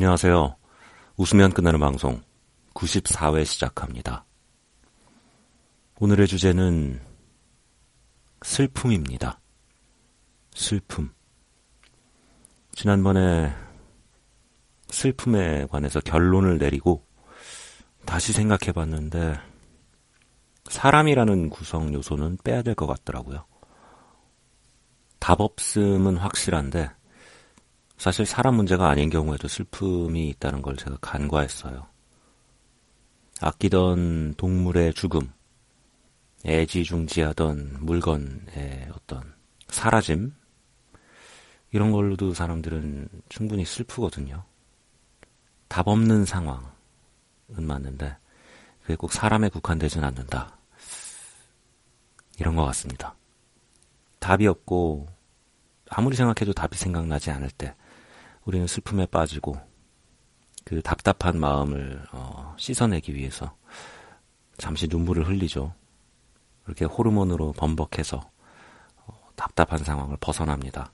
안녕하세요. 웃으면 끝나는 방송 94회 시작합니다. 오늘의 주제는 슬픔입니다. 슬픔. 지난번에 슬픔에 관해서 결론을 내리고 다시 생각해 봤는데 사람이라는 구성 요소는 빼야 될 것 같더라고요. 답 없음은 확실한데 사실 사람 문제가 아닌 경우에도 슬픔이 있다는 걸 제가 간과했어요. 아끼던 동물의 죽음, 애지중지하던 물건의 어떤 사라짐, 이런 걸로도 사람들은 충분히 슬프거든요. 답 없는 상황은 맞는데, 그게 꼭 사람에 국한되진 않는다. 이런 것 같습니다. 답이 없고, 아무리 생각해도 답이 생각나지 않을 때, 우리는 슬픔에 빠지고 그 답답한 마음을 어, 씻어내기 위해서 잠시 눈물을 흘리죠. 그렇게 호르몬으로 범벅해서 어, 답답한 상황을 벗어납니다.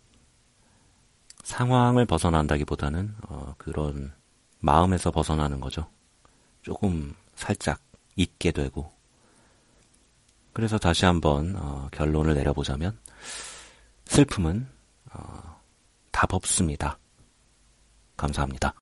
상황을 벗어난다기보다는 어, 그런 마음에서 벗어나는 거죠. 조금 살짝 잊게 되고 그래서 다시 한번 어, 결론을 내려보자면 슬픔은 어, 답 없습니다. 감사합니다.